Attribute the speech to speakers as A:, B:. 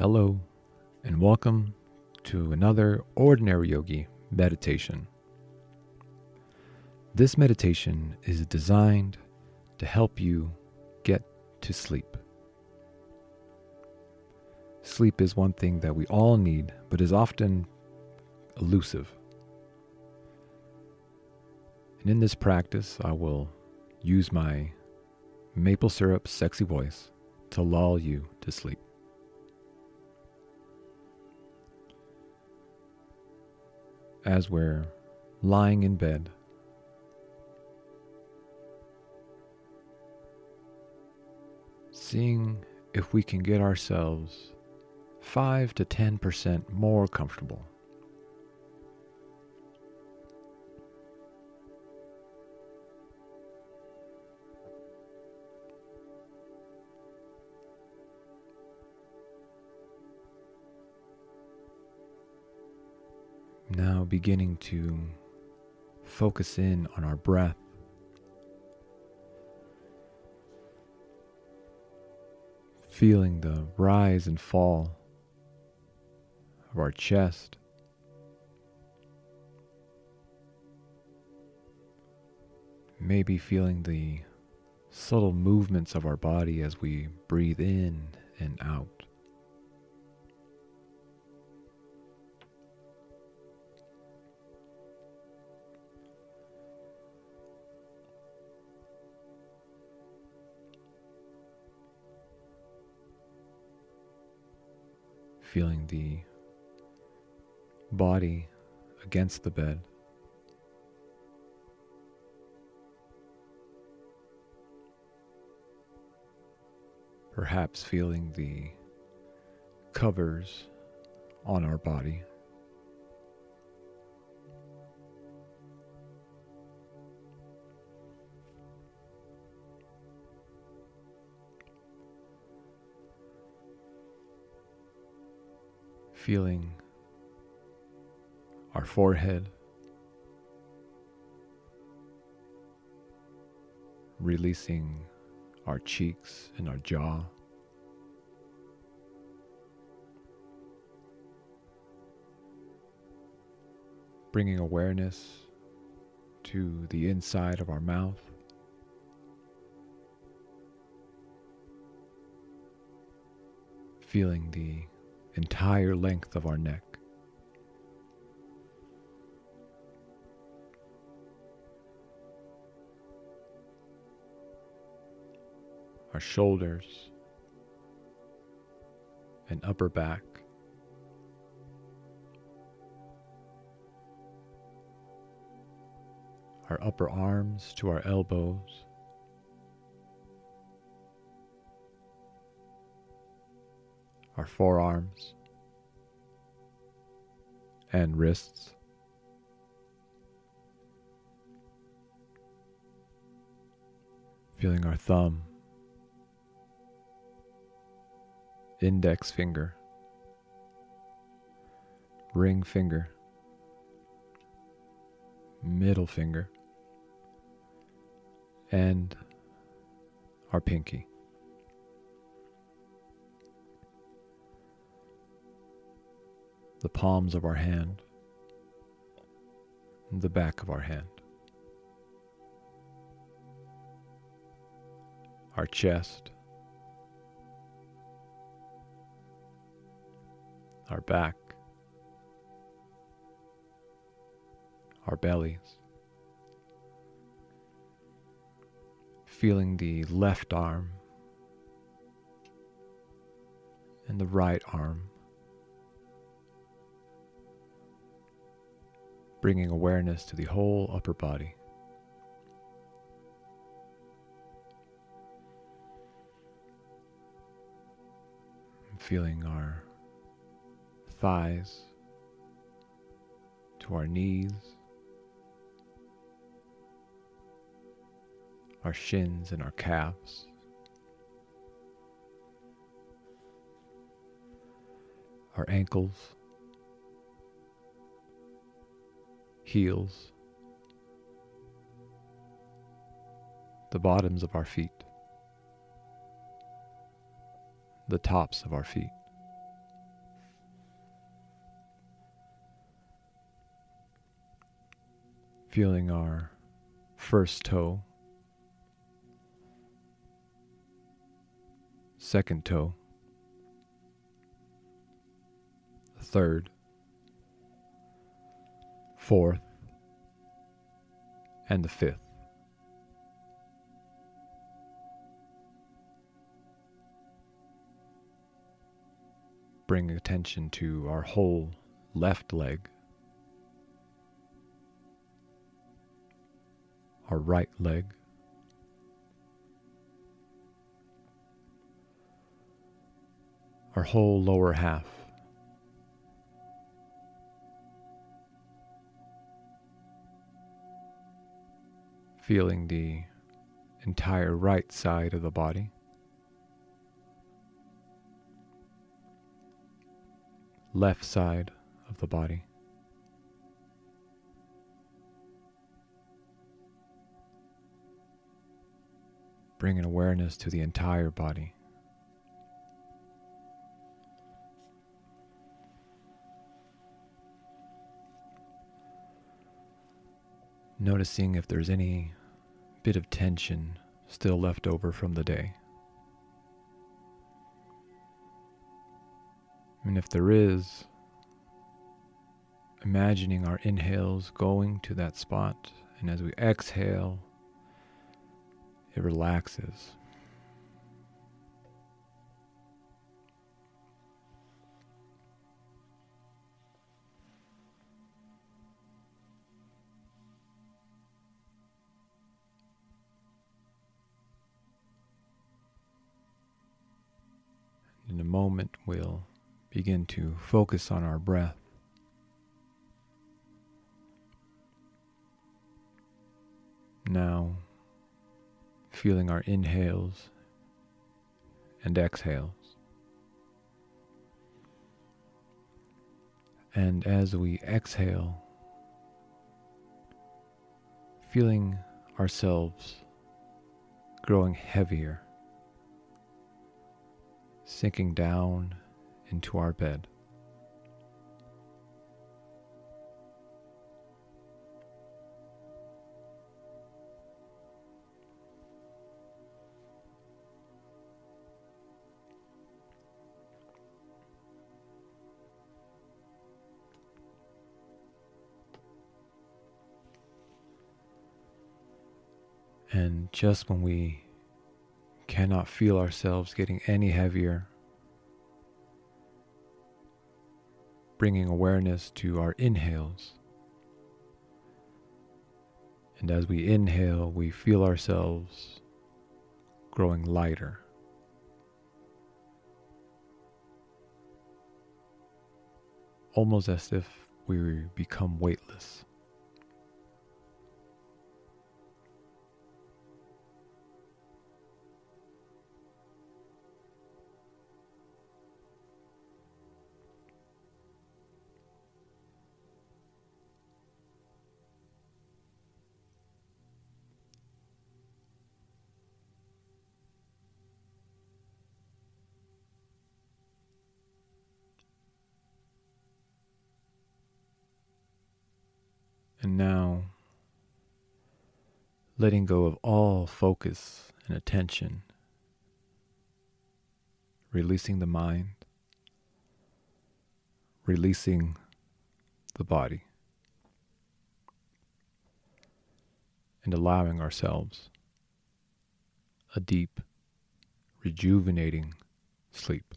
A: Hello, and welcome to another Ordinary Yogi meditation. This meditation is designed to help you get to sleep. Sleep is one thing that we all need, but is often elusive. And in this practice, I will use my maple syrup sexy voice to lull you to sleep. As we're lying in bed. Seeing if we can get ourselves 5 to 10% more comfortable. Beginning to focus in on our breath. Feeling the rise and fall of our chest. Maybe feeling the subtle movements of our body as we breathe in and out. Feeling the body against the bed. Perhaps feeling the covers on our body. Feeling our forehead, releasing our cheeks and our jaw. Bringing awareness to the inside of our mouth. Feeling the entire length of our neck. Our shoulders and upper back. Our upper arms to our elbows. Our forearms and wrists. Feeling our thumb, index finger, ring finger, middle finger, and our pinky. The palms of our hand, and the back of our hand, our chest, our back, our bellies. Feeling the left arm and the right arm bringing awareness to the whole upper body. Feeling our thighs to our knees, our shins and our calves. Our ankles, heels, the bottoms of our feet, the tops of our feet. Feeling our first toe, second toe, third fourth, and the fifth. Bring attention to our whole left leg, our right leg, our whole lower half. Feeling the entire right side of the body. Left side of the body. Bringing awareness to the entire body. Noticing if there's any bit of tension still left over from the day. And if there is, imagining our inhales going to that spot, and as we exhale, it relaxes. Moment, we'll begin to focus on our breath. Now, feeling our inhales and exhales. And as we exhale, feeling ourselves growing heavier, sinking down into our bed. And just when we cannot feel ourselves getting any heavier, bringing awareness to our inhales. And as we inhale, we feel ourselves growing lighter. Almost as if we become weightless. Now, letting go of all focus and attention, releasing the mind, releasing the body, and allowing ourselves a deep, rejuvenating sleep.